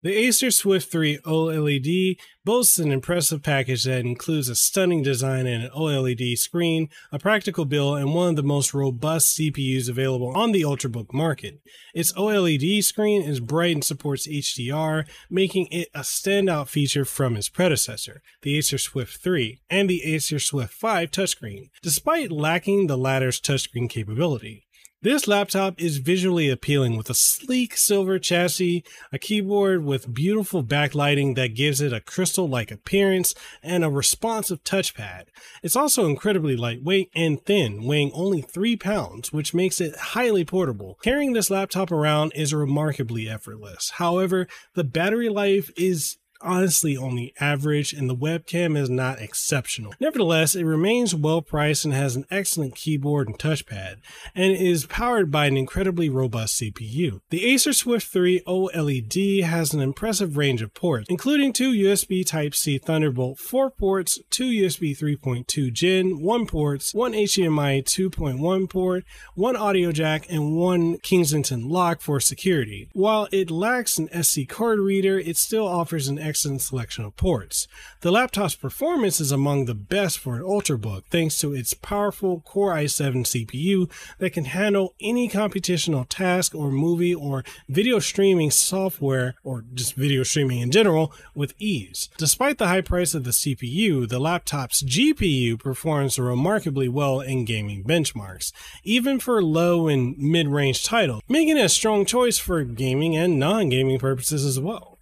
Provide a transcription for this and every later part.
The Acer Swift 3 OLED boasts an impressive package that includes a stunning design and an OLED screen, a practical build, and one of the most robust CPUs available on the Ultrabook market. Its OLED screen is bright and supports HDR, making it a standout feature from its predecessor, the Acer Swift 3, and the Acer Swift 5 touchscreen, despite lacking the latter's touchscreen capability. This laptop is visually appealing with a sleek silver chassis, a keyboard with beautiful backlighting that gives it a crystal like appearance, and a responsive touchpad. It's also incredibly lightweight and thin, weighing only 3 pounds, which makes it highly portable. Carrying this laptop around is remarkably effortless. However, the battery life is honestly only average and the webcam is not exceptional. Nevertheless, it remains well priced and has an excellent keyboard and touchpad, and is powered by an incredibly robust CPU. The Acer Swift 3 OLED has an impressive range of ports, including two USB Type-C Thunderbolt 4 ports, two USB 3.2 Gen 1 ports, one HDMI 2.1 port, one audio jack, and one Kensington lock for security. While it lacks an SD card reader, it still offers an excellent selection of ports. The laptop's performance is among the best for an Ultrabook thanks to its powerful Core i7 CPU that can handle any computational task or movie or video streaming software or just video streaming in general with ease. Despite the high price of the CPU, the laptop's GPU performs remarkably well in gaming benchmarks, even for low and mid-range titles, making it a strong choice for gaming and non-gaming purposes as well.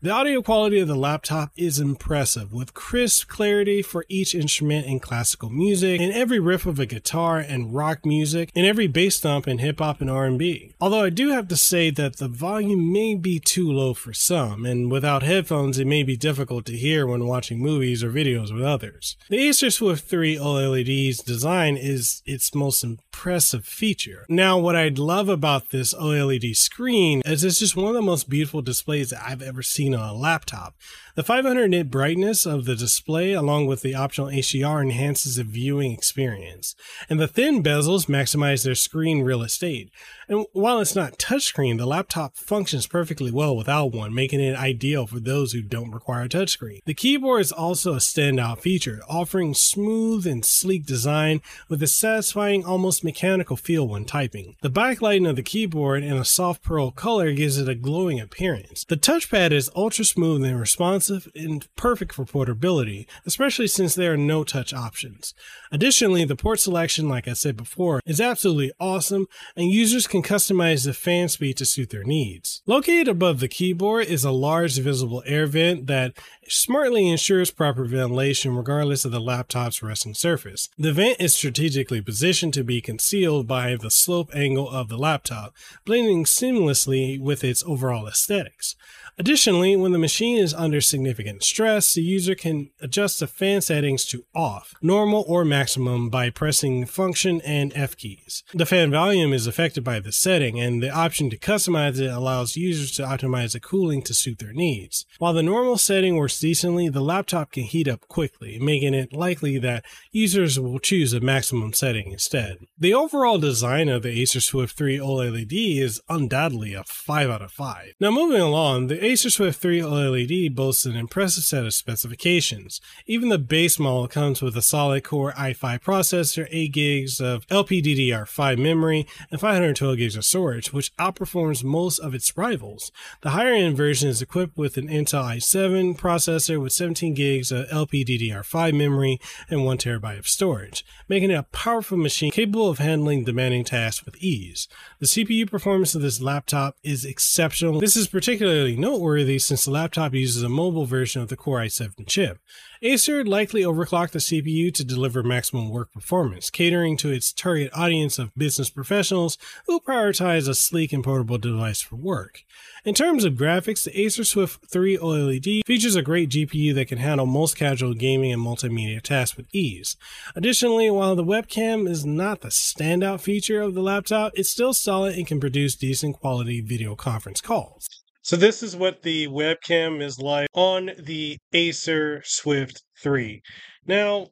The audio quality of the laptop is impressive, with crisp clarity for each instrument in classical music, in every riff of a guitar and rock music, in every bass thump in hip hop and R&B. Although I do have to say that the volume may be too low for some, and without headphones it may be difficult to hear when watching movies or videos with others. The Acer Swift 3 OLED's design is its most impressive feature. Now, what I love about this OLED screen is it's just one of the most beautiful displays that I've ever seen on a laptop. The 500 nit brightness of the display, along with the optional HDR, enhances the viewing experience. And the thin bezels maximize their screen real estate. And while it's not touchscreen, the laptop functions perfectly well without one, making it ideal for those who don't require a touchscreen. The keyboard is also a standout feature, offering smooth and sleek design with a satisfying, almost mechanical feel when typing. The backlighting of the keyboard in a soft pearl color gives it a glowing appearance. The touchpad is ultra smooth and responsive and perfect for portability, especially since there are no touch options. Additionally, the port selection, like I said before, is absolutely awesome, and users can customize the fan speed to suit their needs. Located above the keyboard is a large visible air vent that smartly ensures proper ventilation regardless of the laptop's resting surface. The vent is strategically positioned to be concealed by the slope angle of the laptop, blending seamlessly with its overall aesthetics. Additionally, when the machine is under significant stress, the user can adjust the fan settings to off, normal, or maximum by pressing function and F keys. The fan volume is affected by the setting, and the option to customize it allows users to optimize the cooling to suit their needs. While the normal setting works decently, the laptop can heat up quickly, making it likely that users will choose a maximum setting instead. The overall design of the Acer Swift 3 OLED is undoubtedly a 5 out of 5. Now moving along, the Acer Swift 3 OLED boasts an impressive set of specifications. Even the base model comes with a solid core i5 processor, 8 gigs of LPDDR5 memory, and 512 gigs of storage, which outperforms most of its rivals. The higher end version is equipped with an Intel i7 processor with 17 gigs of LPDDR5 memory and 1 terabyte of storage, making it a powerful machine capable of handling demanding tasks with ease. The CPU performance of this laptop is exceptional. This is particularly noteworthy noteworthy since the laptop uses a mobile version of the Core i7 chip. Acer likely overclocked the CPU to deliver maximum work performance, catering to its target audience of business professionals who prioritize a sleek and portable device for work. In terms of graphics, the Acer Swift 3 OLED features a great GPU that can handle most casual gaming and multimedia tasks with ease. Additionally, while the webcam is not the standout feature of the laptop, it's still solid and can produce decent quality video conference calls. So this is what the webcam is like on the Acer Swift 3. Now,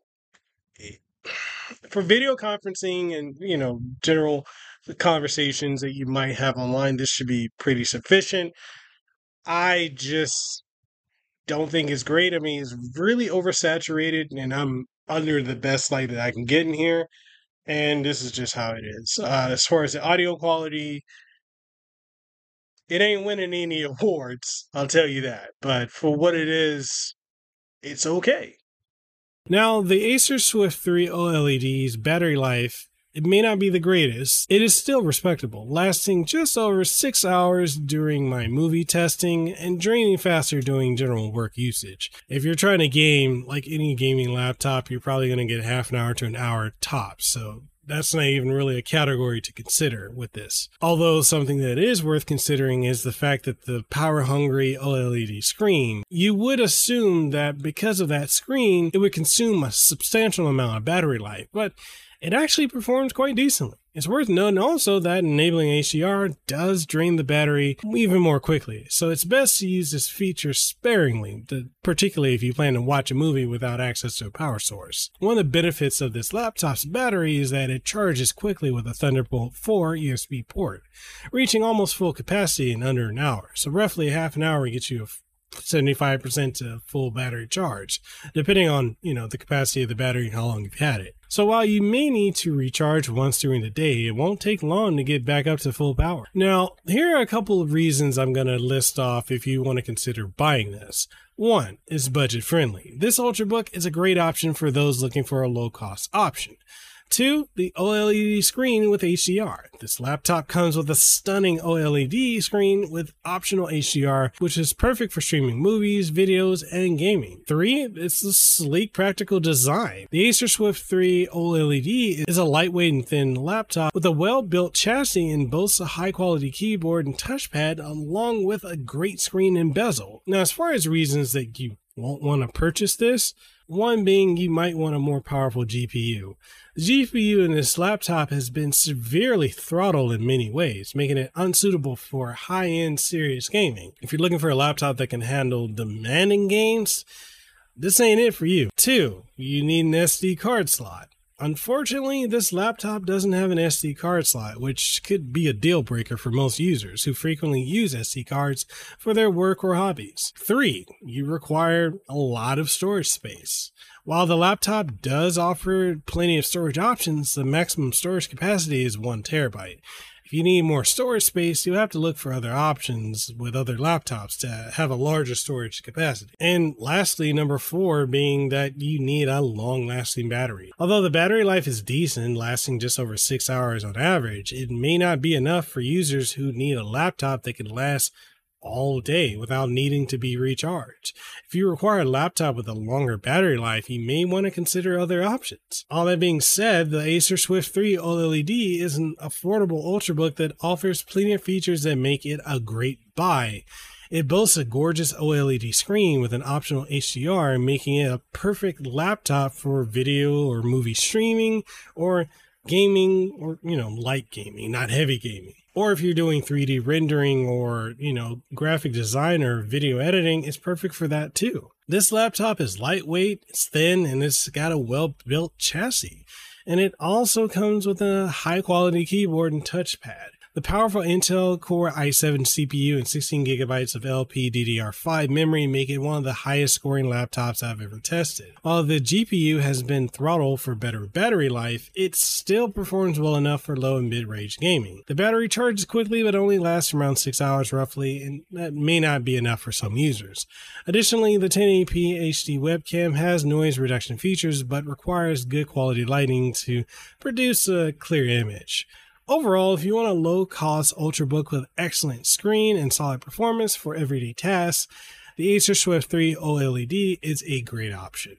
for video conferencing and, you know, general conversations that you might have online, this should be pretty sufficient. I just don't think it's great. I mean, it's really oversaturated, and I'm under the best light that I can get in here. And this is just how it is. Uh, as far as the audio quality, it ain't winning any awards, I'll tell you that. But for what it is, it's okay. Now, the Acer Swift 3 OLED's battery life it may not be the greatest, it is still respectable, lasting just over 6 hours during my movie testing and draining faster during general work usage. If you're trying to game, like any gaming laptop, you're probably going to get half an hour to an hour tops, so that's not even really a category to consider with this. Although something that is worth considering is the fact that the power hungry OLED screen, you would assume that because of that screen, it would consume a substantial amount of battery life, but it actually performs quite decently. It's worth noting also that enabling HDR does drain the battery even more quickly, so it's best to use this feature sparingly, particularly if you plan to watch a movie without access to a power source. One of the benefits of this laptop's battery is that it charges quickly with a Thunderbolt 4 USB port, reaching almost full capacity in under an hour, so roughly half an hour gets you a 75% to full battery charge, depending on, you know, the capacity of the battery and how long you've had it. So while you may need to recharge once during the day, it won't take long to get back up to full power. Now, here are a couple of reasons I'm going to list off if you want to consider buying this. One is budget friendly. This Ultrabook is a great option for those looking for a low cost option. Two, the OLED screen with HDR. This laptop comes with a stunning OLED screen with optional HDR, which is perfect for streaming movies, videos, and gaming. Three, it's the sleek, practical design. The Acer Swift 3 OLED is a lightweight and thin laptop with a well-built chassis and boasts a high-quality keyboard and touchpad along with a great screen and bezel. Now, as far as reasons that you won't want to purchase this, one being you might want a more powerful GPU. The GPU in this laptop has been severely throttled in many ways, making it unsuitable for high end serious gaming. If you're looking for a laptop that can handle demanding games, this ain't it for you. Two, you need an SD card slot. Unfortunately, this laptop doesn't have an SD card slot, which could be a deal breaker for most users who frequently use SD cards for their work or hobbies. Three, you require a lot of storage space. While the laptop does offer plenty of storage options, the maximum storage capacity is one terabyte. If you need more storage space, you'll have to look for other options with other laptops to have a larger storage capacity. And lastly, number four being that you need a long lasting battery. Although the battery life is decent, lasting just over six hours on average, it may not be enough for users who need a laptop that can last all day without needing to be recharged. If you require a laptop with a longer battery life, you may want to consider other options. All that being said, the Acer Swift 3 OLED is an affordable ultrabook that offers plenty of features that make it a great buy. It boasts a gorgeous OLED screen with an optional HDR, making it a perfect laptop for video or movie streaming or gaming or, you know, light gaming, not heavy gaming or if you're doing 3D rendering or, you know, graphic design or video editing, it's perfect for that too. This laptop is lightweight, it's thin, and it's got a well built chassis. And it also comes with a high quality keyboard and touchpad. The powerful Intel Core i7 CPU and 16 gigabytes of LPDDR5 memory make it one of the highest scoring laptops I've ever tested. While the GPU has been throttled for better battery life, it still performs well enough for low and mid-range gaming. The battery charges quickly but only lasts around 6 hours roughly, and that may not be enough for some users. Additionally, the 1080p HD webcam has noise reduction features but requires good quality lighting to produce a clear image. Overall, if you want a low cost Ultrabook with excellent screen and solid performance for everyday tasks, the Acer Swift 3 OLED is a great option.